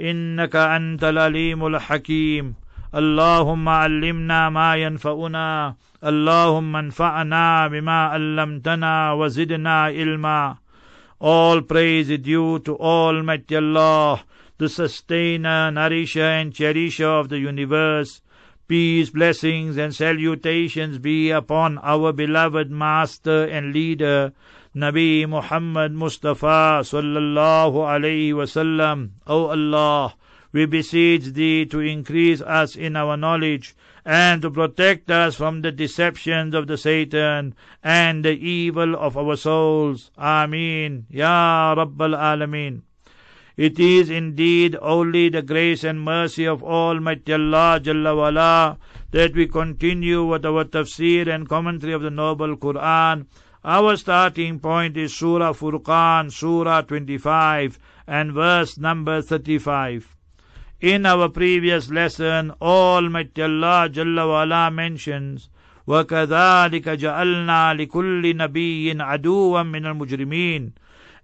إنك أنت العليم الحكيم اللهم علمنا ما ينفعنا اللهم انفعنا بما علمتنا وزدنا علما All praise is due to Almighty Allah, the sustainer, nourisher and cherisher of the universe. Peace, blessings and salutations be upon our beloved master and leader, Nabi Muhammad Mustafa sallallahu alayhi wasallam. O Allah, we beseech Thee to increase us in our knowledge and to protect us from the deceptions of the Satan and the evil of our souls. Ameen. Ya Rabbal Alameen. It is indeed only the grace and mercy of Almighty Allah Jalla wala that we continue with our tafsir and commentary of the Noble Quran. Our starting point is Surah Furqan, Surah 25 and verse number 35. In our previous lesson, Almighty Allah Jalla wala mentions, وَكَذَلِكَ جَعَلْنَا لِكُلِّ نَبِيٍّ عَدُوًّا مِنَ الْمُجْرِمِينَ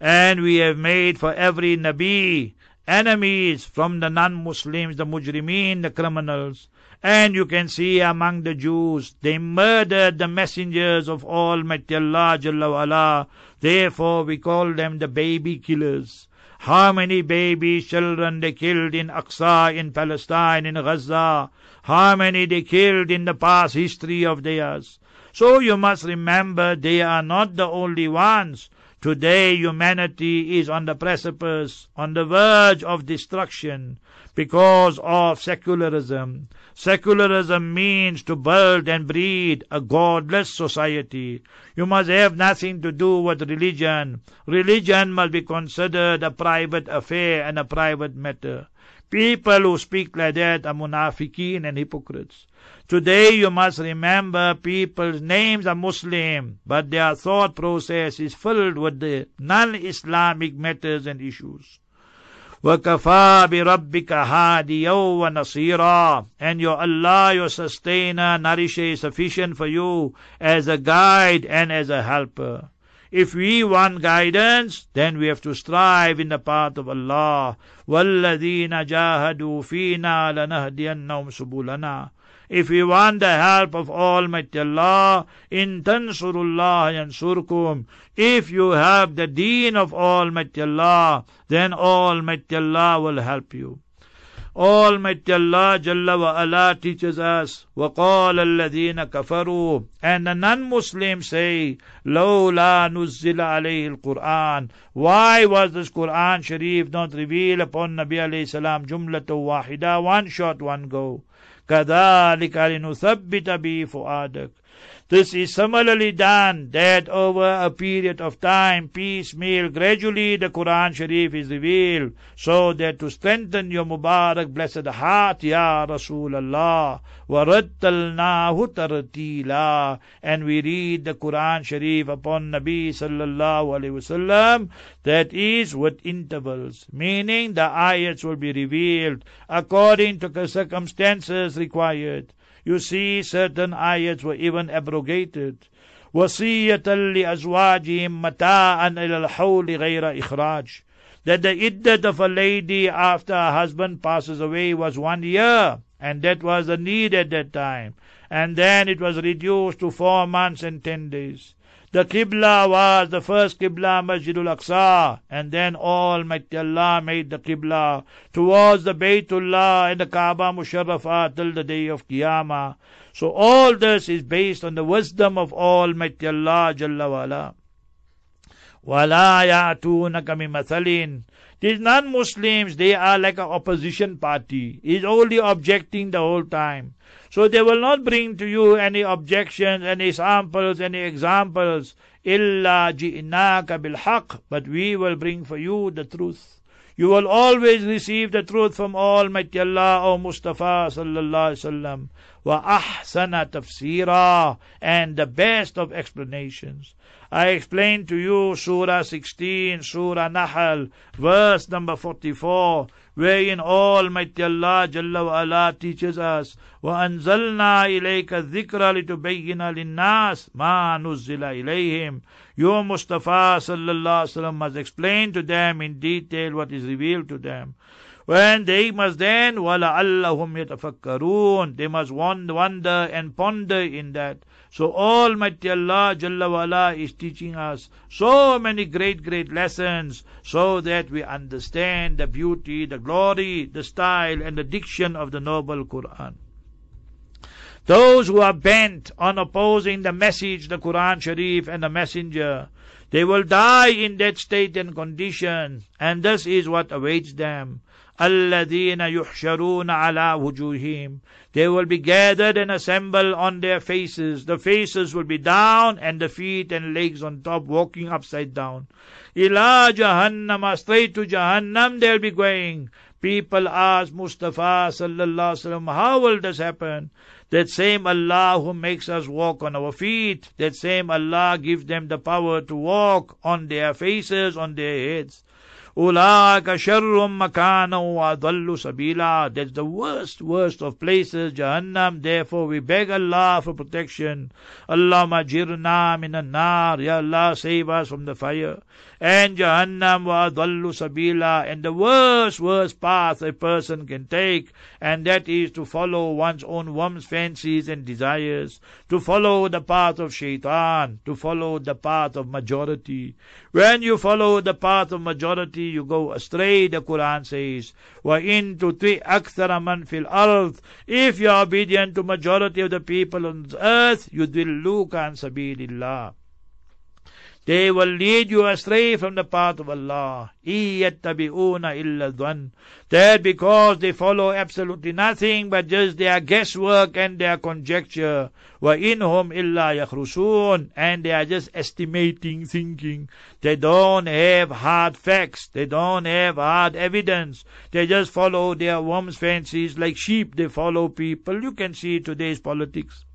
and we have made for every Nabi enemies from the non-Muslims, the mujrimeen, the criminals. And you can see among the Jews, they murdered the messengers of Almighty Allah Jalla wala. Therefore we call them the baby killers. How many baby children they killed in Aqsa, in Palestine, in Gaza. How many they killed in the past history of theirs. So you must remember they are not the only ones. Today humanity is on the precipice, on the verge of destruction because of secularism. Secularism means to build and breed a godless society. You must have nothing to do with religion. Religion must be considered a private affair and a private matter. People who speak like that are munafiqeen and hypocrites. Today you must remember people's names are Muslim, but their thought process is filled with the non-Islamic matters and issues. وَكَفَى بِرَبِّكَ هَادِيًا وَنَصِيرًا And your Allah, your sustainer, nourisher is sufficient for you as a guide and as a helper. If we want guidance, then we have to strive in the path of Allah. وَالَّذِينَ جَاهَدُوا فِينَا لَنَهْدِيَنَّهُمْ سُبُلَنَا if we want the help of Almighty Allah, in tansurullah yansurkum. If you have the deen of Almighty Allah, then Almighty Allah will help you. Almighty Allah Jalla wa ala teaches us, وَقَالَ الَّذِينَ كَفَرُوا And the non-Muslims say, لَوْلَا نُزِّلَ عَلَيْهِ الْقُرْآنِ Why was this Quran Sharif not revealed upon Nabi alayhi salam jumlatu wahida, one shot, one go? كذلك لنثبت به فؤادك this is similarly done that over a period of time, piecemeal, gradually the Quran Sharif is revealed so that to strengthen your Mubarak blessed heart, Ya Rasulullah, وَرَتَّلْنَاهُ تَرْتِيلًا And we read the Quran Sharif upon Nabi Sallallahu Alaihi Wasallam, that is with intervals, meaning the ayats will be revealed according to the circumstances required. You see, certain ayats were even abrogated. وصية لأزواجهم متاعا إلى الحول غير إخراج that the iddat of a lady after her husband passes away was one year, and that was the need at that time. And then it was reduced to four months and ten days. The Qibla was the first Qibla Masjidul Aqsa, and then Almighty Allah made the Qibla towards the Baytullah and the Kaaba Musharrafah till the day of Qiyamah. So all this is based on the wisdom of Almighty Allah Jalla wala. وَلَا يَأْتُونَكَ مِمَثَلٍ These non-Muslims, they are like an opposition party. Is only objecting the whole time. So they will not bring to you any objections, any samples, any examples. Illa ji'naka bilhaq. But we will bring for you the truth. You will always receive the truth from Almighty Allah, O Mustafa sallallahu alaihi wasallam. Wa ahsana tafsira. And the best of explanations. I explained to you Surah 16, Surah Nahal, verse number 44 wherein Almighty Allah Jalla wa ala teaches us, وَأَنزَلْنَا إِلَيْكَ الذِّكْرَ لِتُبَيِّنَ لِلنَّاسِ مَا نُزِّلَ إِلَيْهِمْ Your Mustafa sallallahu alaihi wasallam must explain to them in detail what is revealed to them. When they must then, وَلَعَلَّهُمْ يَتَفَكَّرُونَ They must wonder and ponder in that. So Almighty Allah Jalla wala is teaching us so many great, great lessons so that we understand the beauty, the glory, the style and the diction of the noble Quran. Those who are bent on opposing the message, the Quran Sharif and the messenger, they will die in that state and condition, and this is what awaits them. الذين يحشرون على وجوههم They will be gathered and assembled on their faces. The faces will be down and the feet and legs on top walking upside down. Ila Jahannam, straight to Jahannam they'll be going. People ask Mustafa sallallahu alaihi wasallam, how will this happen? That same Allah who makes us walk on our feet, that same Allah gives them the power to walk on their faces, on their heads. Ulaka sharrum makana wa adallu sabila. That's the worst, worst of places, Jahannam. Therefore, we beg Allah for protection. Allah majirna minan nar. Ya Allah, save us from the fire And Jahannam wa adallu sabila. And the worst, worst path a person can take, and that is to follow one's own whims, fancies, and desires. To follow the path of shaitan. To follow the path of majority. When you follow the path of majority, you go astray, the Quran says. وَإِن تُطِعْ أَكْثَرَ مَنْ فِي الْأَرْضِ If you are obedient to majority of the people on earth, يُدْوِلُّكَ عَنْ سَبِيلِ اللَّهِ they will lead you astray from the path of Allah. Iyattabi'una illa dhan. That because they follow absolutely nothing but just their guesswork and their conjecture. Wa inhum illa yakhrusun. And they are just estimating, thinking. They don't have hard facts. They don't have hard evidence. They just follow their worm's fancies like sheep. They follow people. You can see today's politics.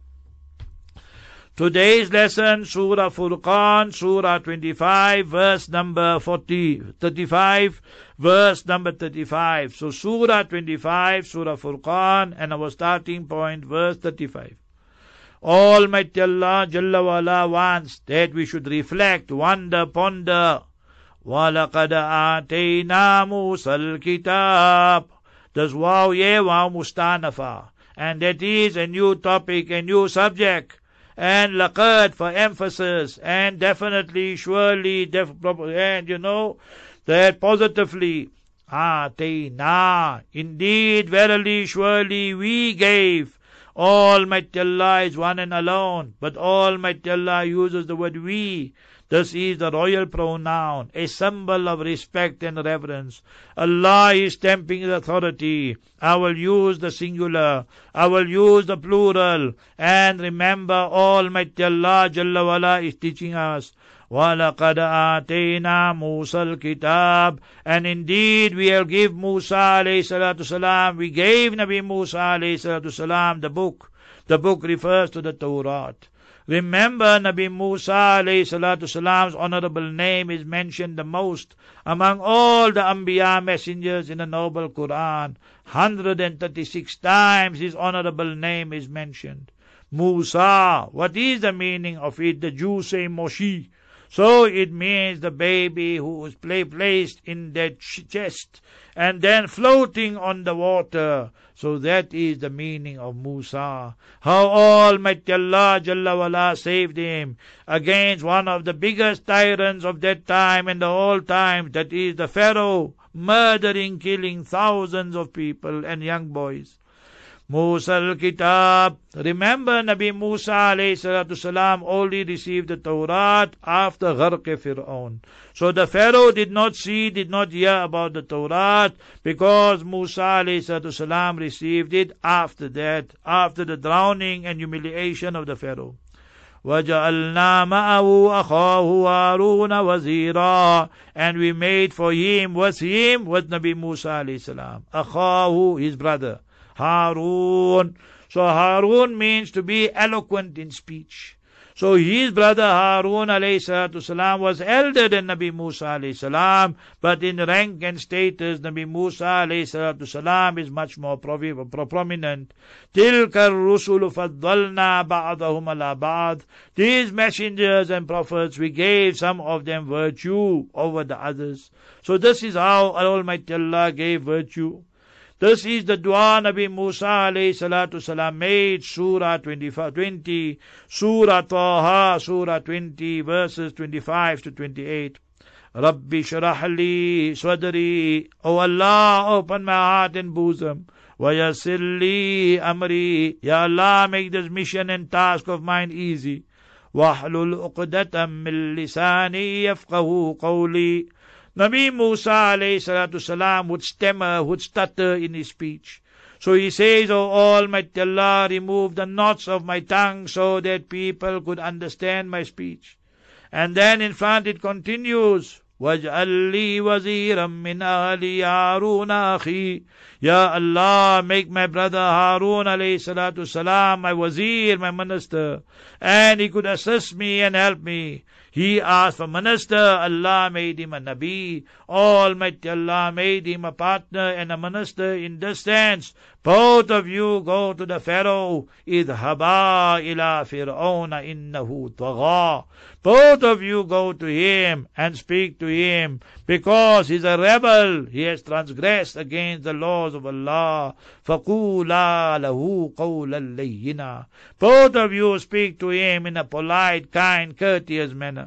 Today's lesson, Surah Furqan, Surah 25, verse number 40, 35, verse number 35. So Surah 25, Surah Furqan, and our starting point, verse 35. Almighty Allah Jalla wala wants that we should reflect, wonder, ponder. وَلَقَدْ آتَيْنَا مُوسَى الْكِتَابِ That's wow, yeah, wow, mustanafa. And that is a new topic, a new subject and laqad for emphasis, and definitely, surely, def- and you know, that positively, ah, they na, indeed, verily, surely, we gave. Almighty Allah is one and alone, but Almighty Allah uses the word we. This is the royal pronoun, a symbol of respect and reverence. Allah is stamping His authority. I will use the singular. I will use the plural. And remember, Almighty Allah Jalla wala is teaching us. وَلَقَدْ آتَيْنَا مُوسَى الْكِتَابِ And indeed we will give Musa alayhi salatu salam, we gave Nabi Musa alayhi salatu salam the book. The book refers to the Torah. Remember, Nabi Musa alayhi salatu salam's honorable name is mentioned the most among all the Anbiya messengers in the noble Quran. 136 times his honorable name is mentioned. Musa, what is the meaning of it? The Jews say Moshe. So it means the baby who was placed in that chest and then floating on the water. So that is the meaning of Musa. How Almighty Allah Jalla wala saved him against one of the biggest tyrants of that time and the whole time, that is the Pharaoh, murdering, killing thousands of people and young boys. Musa al-Kitab. Remember Nabi Musa alayhi salatu salam only received the Torah after Gharq Fir'aun. So the Pharaoh did not see, did not hear about the Torah because Musa alayhi salatu salam received it after that, after the drowning and humiliation of the Pharaoh. وَجَعَلْنَا مَعَهُ أَخَاهُ هَارُونَ وَزِيرًا And we made for him, was him, was Nabi Musa alayhi salam. أَخَاهُ, his brother. Harun. So Harun means to be eloquent in speech. So his brother Harun salam was elder than Nabi Musa salam, but in rank and status Nabi Musa salam is much more prominent. تِلْكَ الرُّسُلُ فَضَّلْنَا بَعْضَهُمْ عَلَى بَعْضٍ These messengers and prophets, we gave some of them virtue over the others. So this is how Almighty Allah gave virtue. This is the dua Nabi Musa alayhi salatu salam made, Surah 25, 20, Surah Taha, Surah 20, verses 25 to 28. Rabbi shrah li O Allah, open my heart and bosom. Wayasir amri, Ya Allah, make this mission and task of mine easy. Wahlul uqdatam min lisani yafqahu qawli. Nabi Musa salam would stammer, would stutter in his speech. So he says, O Almighty Allah, remove the knots of my tongue so that people could understand my speech. And then in front it continues, وَاجْعَلْ لِي وَزِيرًا مِّنْ أَهْلِي هَارُونَ أَخِي Ya Allah, make my brother Harun alayhi salatu salam my wazir, my minister, and he could assist me and help me. He asked for minister, Allah made him a Nabi. Almighty Allah made him a partner and a minister in this sense. Both of you go to the Pharaoh. Idhaba ila fir'auna innahu tagha. Both of you go to him and speak to him because he's a rebel. He has transgressed against the laws of Allah. فَقُولَا لَهُ قَوْلًا لَيِّنًا Both of you speak to him in a polite, kind, courteous manner.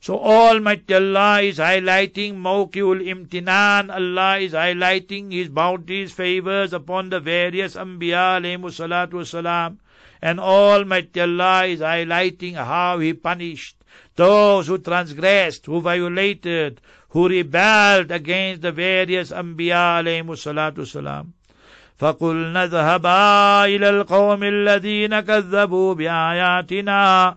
So Almighty Allah is highlighting Mawqiul Imtinan. Allah is highlighting His bounties, favors upon the various Anbiya alayhi salatu wasalam. And Almighty Allah is highlighting how He punished those who transgressed, who violated, who rebelled against the various Anbiya alayhi salatu wasalam. فقلنا اذهبا إلى القوم الذين كذبوا بآياتنا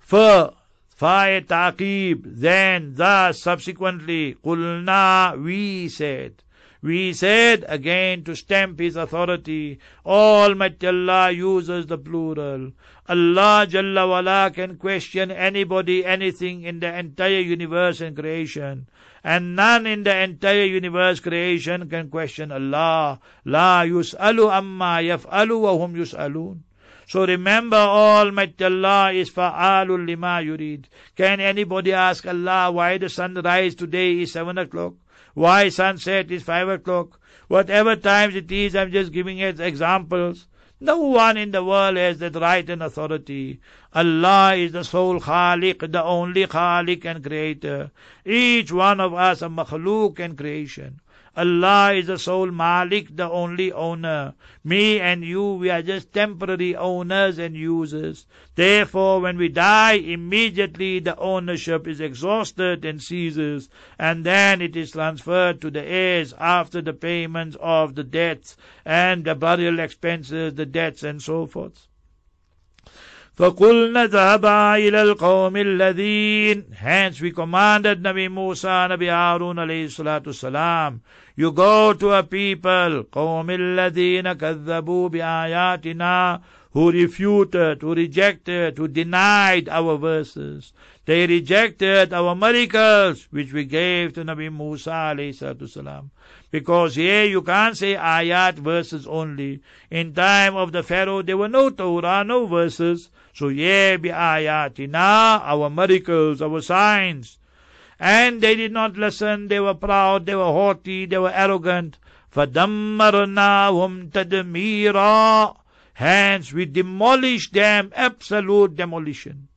For Fire taqib. Then, thus, subsequently, qulna, we said. We said again to stamp his authority. Almighty Allah uses the plural. Allah Jalla wala can question anybody, anything in the entire universe and creation. And none in the entire universe creation can question Allah. La yus'alu amma yaf'alu wa hum yus'alun. So remember Almighty Allah is fa'alul lima yurid. Can anybody ask Allah why the sunrise today is seven o'clock? Why sunset is five o'clock? Whatever times it is, I'm just giving it examples. No one in the world has that right and authority. Allah is the sole Khaliq, the only Khaliq and Creator. Each one of us a makhluk and creation. Allah is the sole Malik, the only owner. Me and you, we are just temporary owners and users. Therefore, when we die, immediately the ownership is exhausted and ceases, and then it is transferred to the heirs after the payments of the debts and the burial expenses, the debts, and so forth. فَقُلْنَا اذْهَبَا إِلَى الْقَوْمِ الَّذِينَ Hence we commanded Nabi Musa, Nabi Harun alayhi salatu salam, you go to a people, قَوْمِ الَّذِينَ كَذَّبُوا بِآيَاتِنَا who refuted, who rejected, who denied our verses. They rejected our miracles which we gave to Nabi Musa alayhi salam. Because here you can't say ayat verses only. In time of the Pharaoh there were no Torah, no verses. So yeah, bi ayatina, our miracles, our signs. And they did not listen, they were proud, they were haughty, they were arrogant. فَدَمَّرْنَاهُمْ تَدْمِيرًا Hence we demolished them, absolute demolition.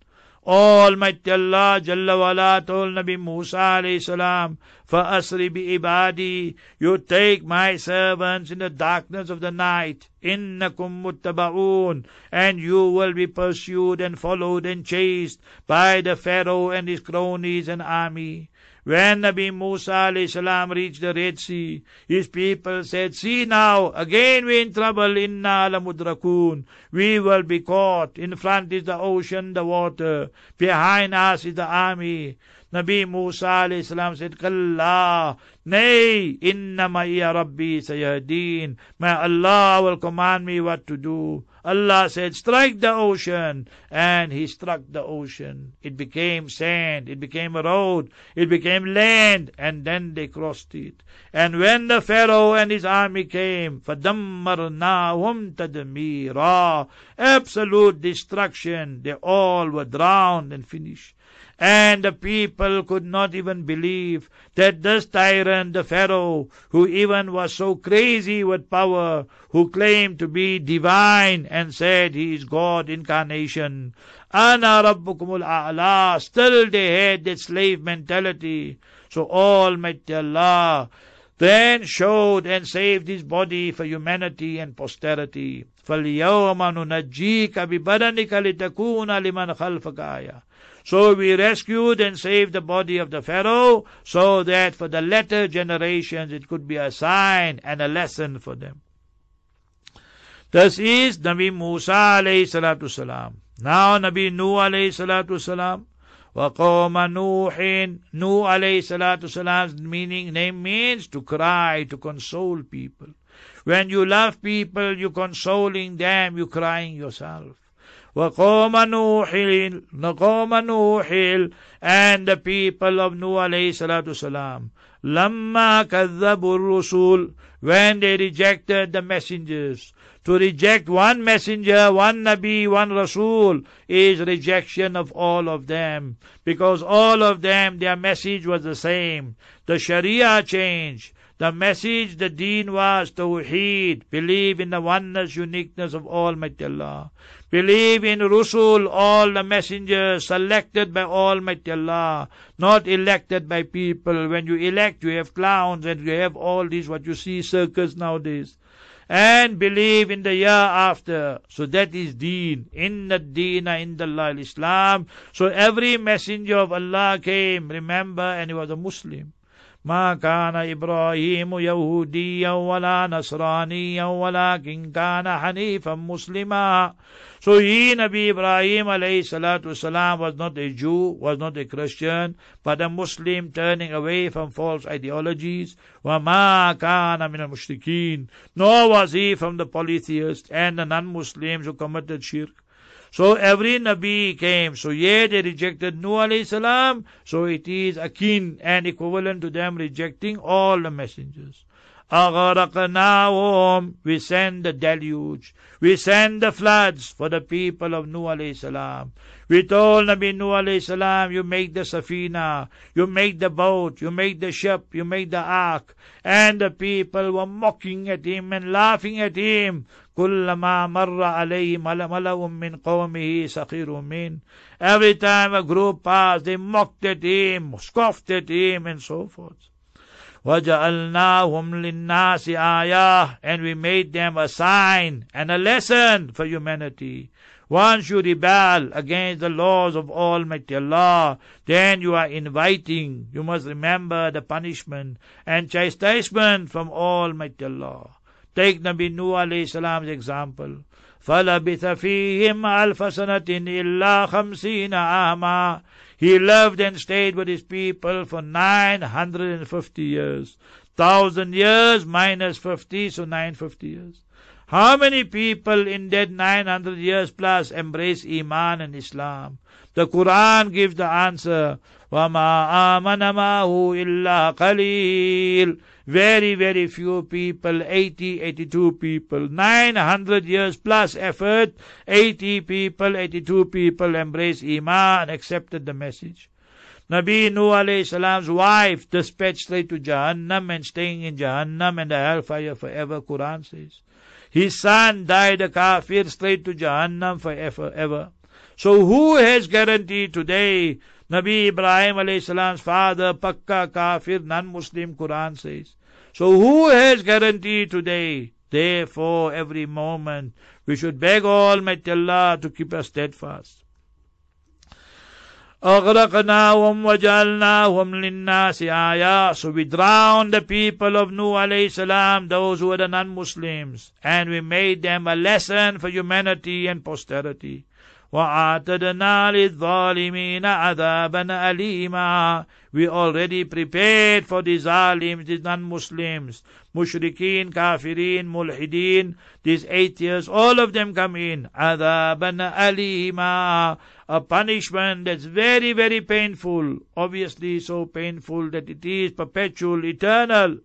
Almighty Allah Jalla wala told Nabi Musa alayhi salam, فَأَسْرِ بِعِبَادِي You take my servants in the darkness of the night. إِنَّكُمْ مُتَّبَعُونَ And you will be pursued and followed and chased by the Pharaoh and his cronies and army. When Nabi Musa salam reached the Red Sea, his people said, See now, again we're in trouble, inna lamudrakun. We will be caught. In front is the ocean, the water. Behind us is the army. Nabi Musa salam said, Kalla, nay, inna ma'iya rabbi sayyadin. May Allah will command me what to do. Allah said, Strike the ocean. And He struck the ocean. It became sand, it became a road, it became land, and then they crossed it. And when the Pharaoh and his army came, فَدَمَّرْنَاهُمْ تَدْمِيرًا Absolute destruction. They all were drowned and finished. And the people could not even believe that this tyrant, the Pharaoh, who even was so crazy with power, who claimed to be divine and said he is God incarnation, Ana Rabbukumul A'la, still they had that slave mentality. So Almighty Allah then showed and saved his body for humanity and posterity. فَالْيَوْمَ نُنَجِّيكَ بِبَدَنِكَ لِتَكُونَ لِمَنْ خَلْفَكَ آيَةً so we rescued and saved the body of the Pharaoh so that for the later generations it could be a sign and a lesson for them. This is Nabi Musa alayhi salatu salam. Now Nabi Nuh alayhi salatu salam. وقوم نوح Nuh alayhi salatu salam's meaning name means to cry, to console people. When you love people, you consoling them, you crying yourself. وقوم نوح قوم نوح and the people of Nuh alayhi salatu salam لما كذبوا الرسول when they rejected the messengers to reject one messenger, one Nabi, one Rasul is rejection of all of them. Because all of them, their message was the same. The Sharia changed. The message, the deen was Tawheed, believe in the oneness, uniqueness of Almighty Allah. Believe in Rusul, all the messengers selected by Almighty Allah, not elected by people. When you elect, you have clowns and you have all these, what you see, circus nowadays. And believe in the year after. So that is deen. In the deen in the Islam. So every messenger of Allah came, remember, and he was a Muslim. ما كان إبراهيم يهوديا ولا نصرانيا ولكن كان حنيفا مسلما So he, Nabi Ibrahim alayhi salatu salam, was not a Jew, was not a Christian, but a Muslim turning away from false ideologies. وَمَا كَانَ مِنَ الْمُشْرِكِينَ Nor was he from the polytheists and the non-Muslims who committed shirk. So every Nabi came. So yeah, they rejected Nuh alayhi salam. So it is akin and equivalent to them rejecting all the messengers. أغرقناهم We send the deluge. We send the floods for the people of Nuh alayhi salam. We told Nabi Nuh alayhi salam, you make the safina, you make the boat, you make the ship, you make the ark. And the people were mocking at him and laughing at him. كلما مر عليه ملأ من قومه سخروا منه Every time a group passed, they mocked at him, scoffed at him, and so forth. وَجَعَلْنَاهُمْ لِلنَّاسِ آيَةً And we made them a sign and a lesson for humanity. Once you rebel against the laws of Almighty Allah, then you are inviting, you must remember the punishment and chastisement from Almighty Allah. Take Nabi Nuh alayhi salam's example. فَلَبِثَ فِيهِمْ أَلْفَ سَنَةٍ إِلَّا خَمْسِينَ عَامًا He lived and stayed with his people for 950 years. Thousand years minus 50, so 950 years. How many people in that 900 years plus embrace Iman and Islam? The Quran gives the answer. وَمَا آمَنَ مَعَهُ إِلَّا قَلِيلٌ very, very few people, 80, 82 people, 900 years plus effort, 80 people, 82 people embraced Iman, accepted the message. Nabi Nuh alayhi salam's wife dispatched straight to Jahannam and staying in Jahannam and the hellfire forever, Quran says. His son died a kafir straight to Jahannam forever, ever. So who has guarantee today? Nabi Ibrahim alayhi salam's father, Pakka kafir, non-Muslim, Quran says. So who has guarantee today? Therefore, every moment we should beg Almighty Allah to keep us steadfast. أغرقناهم وجعلناهم للناس آية So we drowned the people of Nuh alayhi salam, those who were the non-Muslims, and we made them a lesson for humanity and posterity. وَأَعْتَدْنَا لِلظَّالِمِينَ عَذَابًا أَلِيمًا We already prepared for the zalims, the non-Muslims, mushrikeen, kafirin, mulhideen, these atheists, all of them come in. عَذَابًا أَلِيمًا A punishment that's very, very painful. Obviously so painful that it is perpetual, eternal.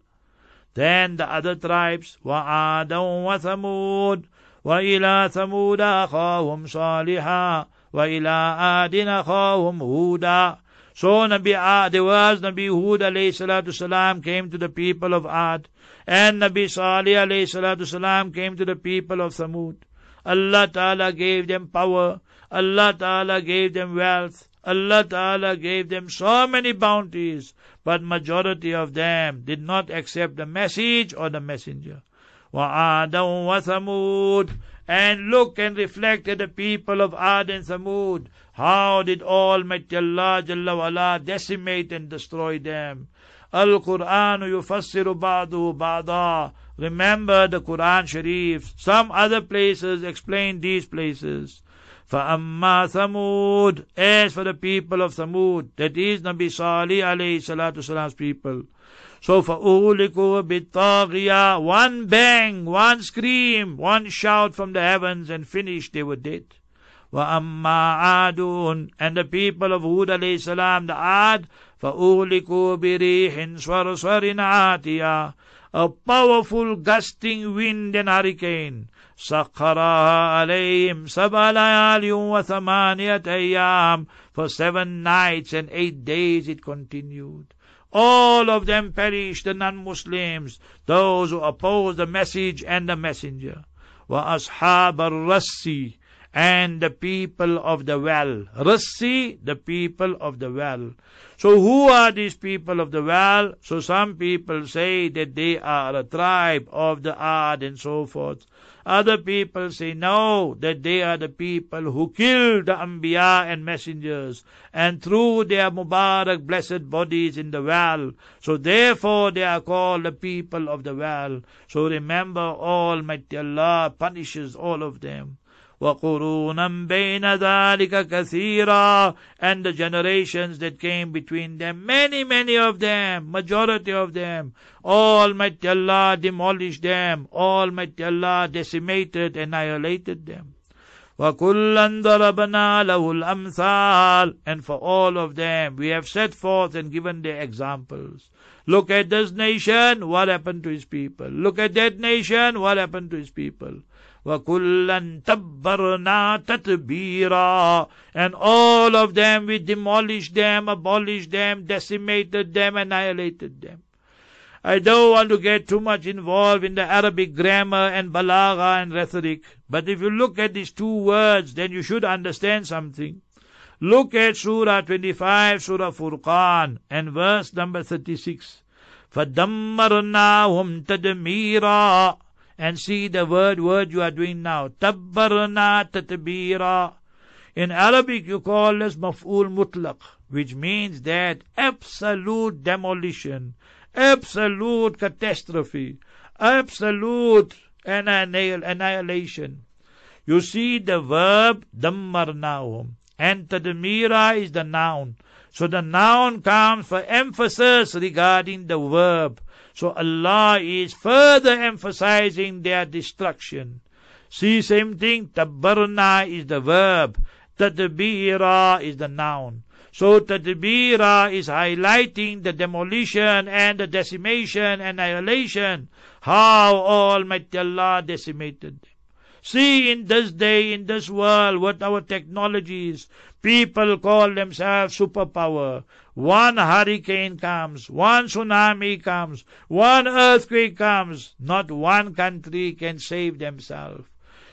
Then the other tribes, وَعَادًا وَثَمُودَ وإلى ثمود أخاهم صالحا وإلى عاد أخاهم هودا So Nabi Ad, there was Nabi Hud alayhi salatu salam came to the people of Ad, and Nabi Salih alayhi salatu salam came to the people of Thamud. Allah Ta'ala gave them power, Allah Ta'ala gave them wealth, Allah Ta'ala gave them so many bounties, but majority of them did not accept the message or the messenger. وعادا وثمود and look and reflect at the people of Ad and Thamud. How did Almighty Allah Jalla wala decimate and destroy them? Al-Quran yufassiru ba'du ba'da. Remember the Quran Sharif. Some other places explain these places. فَأَمَّا ثَمُودَ As for the people of Thamud, that is Nabi Salih alayhi salatu salam's people. So فَأُهْلِكُوا بِالطَّاغِيَةِ One bang, one scream, one shout from the heavens and finished, they were dead. وَأَمَّا عَادٌ And the people of Hud alayhi salam, the Ad, فَأُهْلِكُوا بِرِيحٍ صَرْصَرٍ عَاتِيَةٍ A powerful gusting wind and hurricane. سخرها عليهم سبع ليال وثمانية أيام For seven nights and eight days it continued. All of them perished, the non-Muslims, those who opposed the message and the messenger. وَأَصْحَابَ الرَّسِّ and the people of the well. Rassi, the people of the well. So who are these people of the well? So some people say that they are a tribe of the Ad and so forth. Other people say no, that they are the people who killed the Anbiya and messengers and threw their Mubarak blessed bodies in the well. So therefore they are called the people of the well. So remember Almighty Allah punishes all of them. وَقُرُونًا بَيْنَ ذَلِكَ كَثِيرًا And the generations that came between them, many, many of them, majority of them, Almighty Allah demolished them, Almighty Allah decimated, annihilated them. وَكُلًّا ضَرَبْنَا لَهُ الْأَمْثَالِ And for all of them, we have set forth and given their examples. Look at this nation, what happened to his people? Look at that nation, what happened to his people? وَكُلًّا تَبَّرْنَا تَتْبِيرًا And all of them we demolished them, abolished them, decimated them, annihilated them. I don't want to get too much involved in the Arabic grammar and balagha and rhetoric, but if you look at these two words, then you should understand something. Look at Surah 25, Surah Furqan, and verse number 36. فَدَمَّرْنَاهُمْ تَدْمِيرًا and see the word word you are doing now. Tabbarna tatbira. In Arabic you call this maf'ul mutlaq, which means that absolute demolition, absolute catastrophe, absolute annihilation. You see the verb dammarnahum, and tadmira is the noun. So the noun comes for emphasis regarding the verb. So Allah is further emphasizing their destruction. See, same thing, tabarna is the verb, tatbira is the noun. So tatbira is highlighting the demolition and the decimation and annihilation, how Almighty Allah decimated. See in this day, in this world, what our technologies, people call themselves superpower. One hurricane comes, one tsunami comes, one earthquake comes. Not one country can save themselves.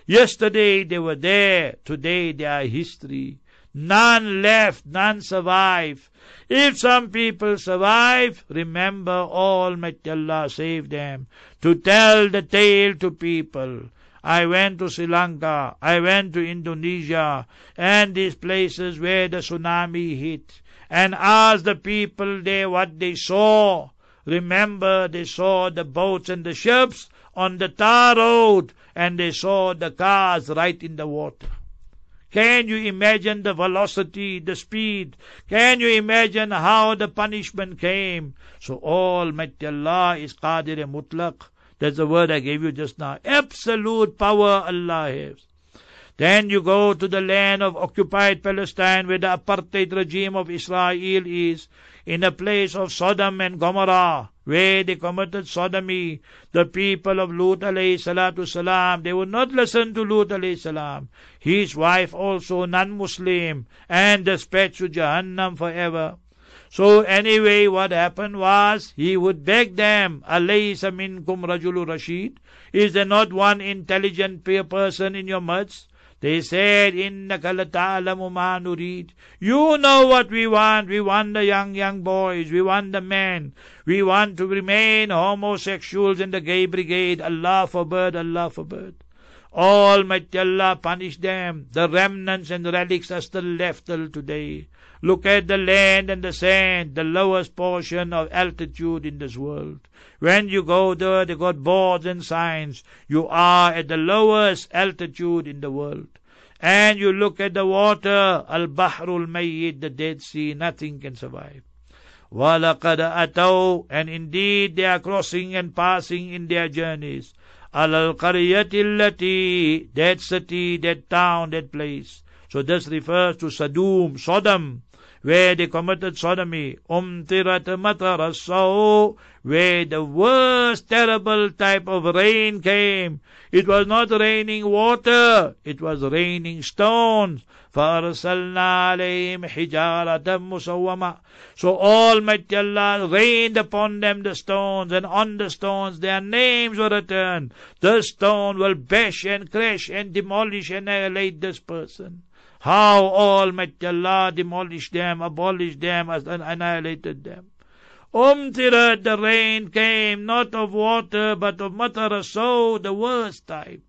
Yesterday they were there, today they are history. None left, none survive. If some people survive, remember Almighty Allah save them. To tell the tale to people. I went to Sri Lanka, I went to Indonesia, and these places where the tsunami hit, and asked the people there what they saw. Remember, they saw the boats and the ships on the tar road, and they saw the cars right in the water. Can you imagine the velocity, the speed? Can you imagine how the punishment came? So Almighty Allah is Qadir Mutlaq. That's the word I gave you just now. Absolute power Allah has. Then you go to the land of occupied Palestine where the apartheid regime of Israel is in the place of Sodom and Gomorrah, where they committed sodomy. The people of Lut alayhi salatu salam, they would not listen to Lut alayhi salam. His wife also non-Muslim and dispatched to Jahannam forever. So anyway, what happened was he would beg them, Alaysa minkum rajulu rashid? Is there not one intelligent person in your midst? They said, Innaka lata'alamu ma nurid. You know what we want. We want the young, young boys. We want the men. We want to remain homosexuals in the gay brigade. Allah forbid, Allah forbid. Almighty Allah punish them. The remnants and relics are still left till today. Look at the land and the sand, the lowest portion of altitude in this world. When you go there, they got boards and signs. You are at the lowest altitude in the world. And you look at the water, Al-Bahrul Mayyid, the Dead Sea, nothing can survive. وَلَقَدْ أَتَوْا And indeed they are crossing and passing in their journeys. عَلَى الْقَرْيَةِ الَّتِي That city, that town, that place. So this refers to Sodom, Sodom where they committed sodomy, umtirat matarasaw, where the worst terrible type of rain came. It was not raining water, it was raining stones. فَأَرْسَلْنَا عَلَيْهِمْ حِجَارَةً مُسَوَّمَةً So Almighty Allah rained upon them the stones, and on the stones their names were written. The stone will bash and crash and demolish and annihilate this person. How Almighty Allah demolished them, abolished them, and annihilated them. Umtirat, the rain came not of water, but of matar, so the worst type.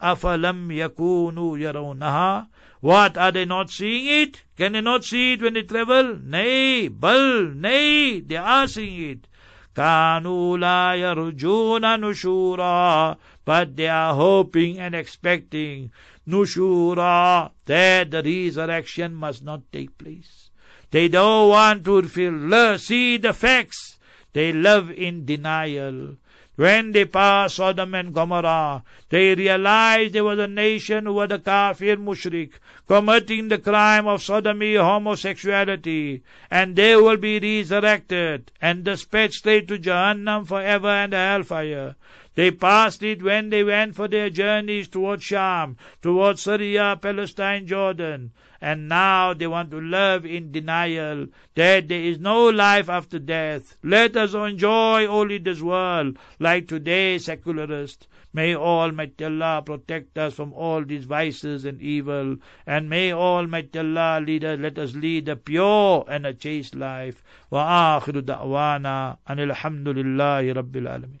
Afalam yakunu yarawnaha. What, are they not seeing it? Can they not see it when they travel? Nay, bal, nay, they are seeing it. Kanu la yarjuna nushura. But they are hoping and expecting nushura, that the resurrection must not take place. They don't want to feel, see the facts. They live in denial. When they passed Sodom and Gomorrah, they realized there was a nation who were the kafir mushrik, committing the crime of sodomy, homosexuality, and they will be resurrected and dispatched straight to Jahannam forever and the hellfire. They passed it when they went for their journeys towards Sham, towards Syria, Palestine, Jordan. And now they want to live in denial that there is no life after death. Let us enjoy only this world, like today's secularists. May Almighty Allah protect us from all these vices and evil, and may Almighty Allah lead us, let us lead a pure and a chaste life. وآخر دعوانا أن الحمد لله رب العالمين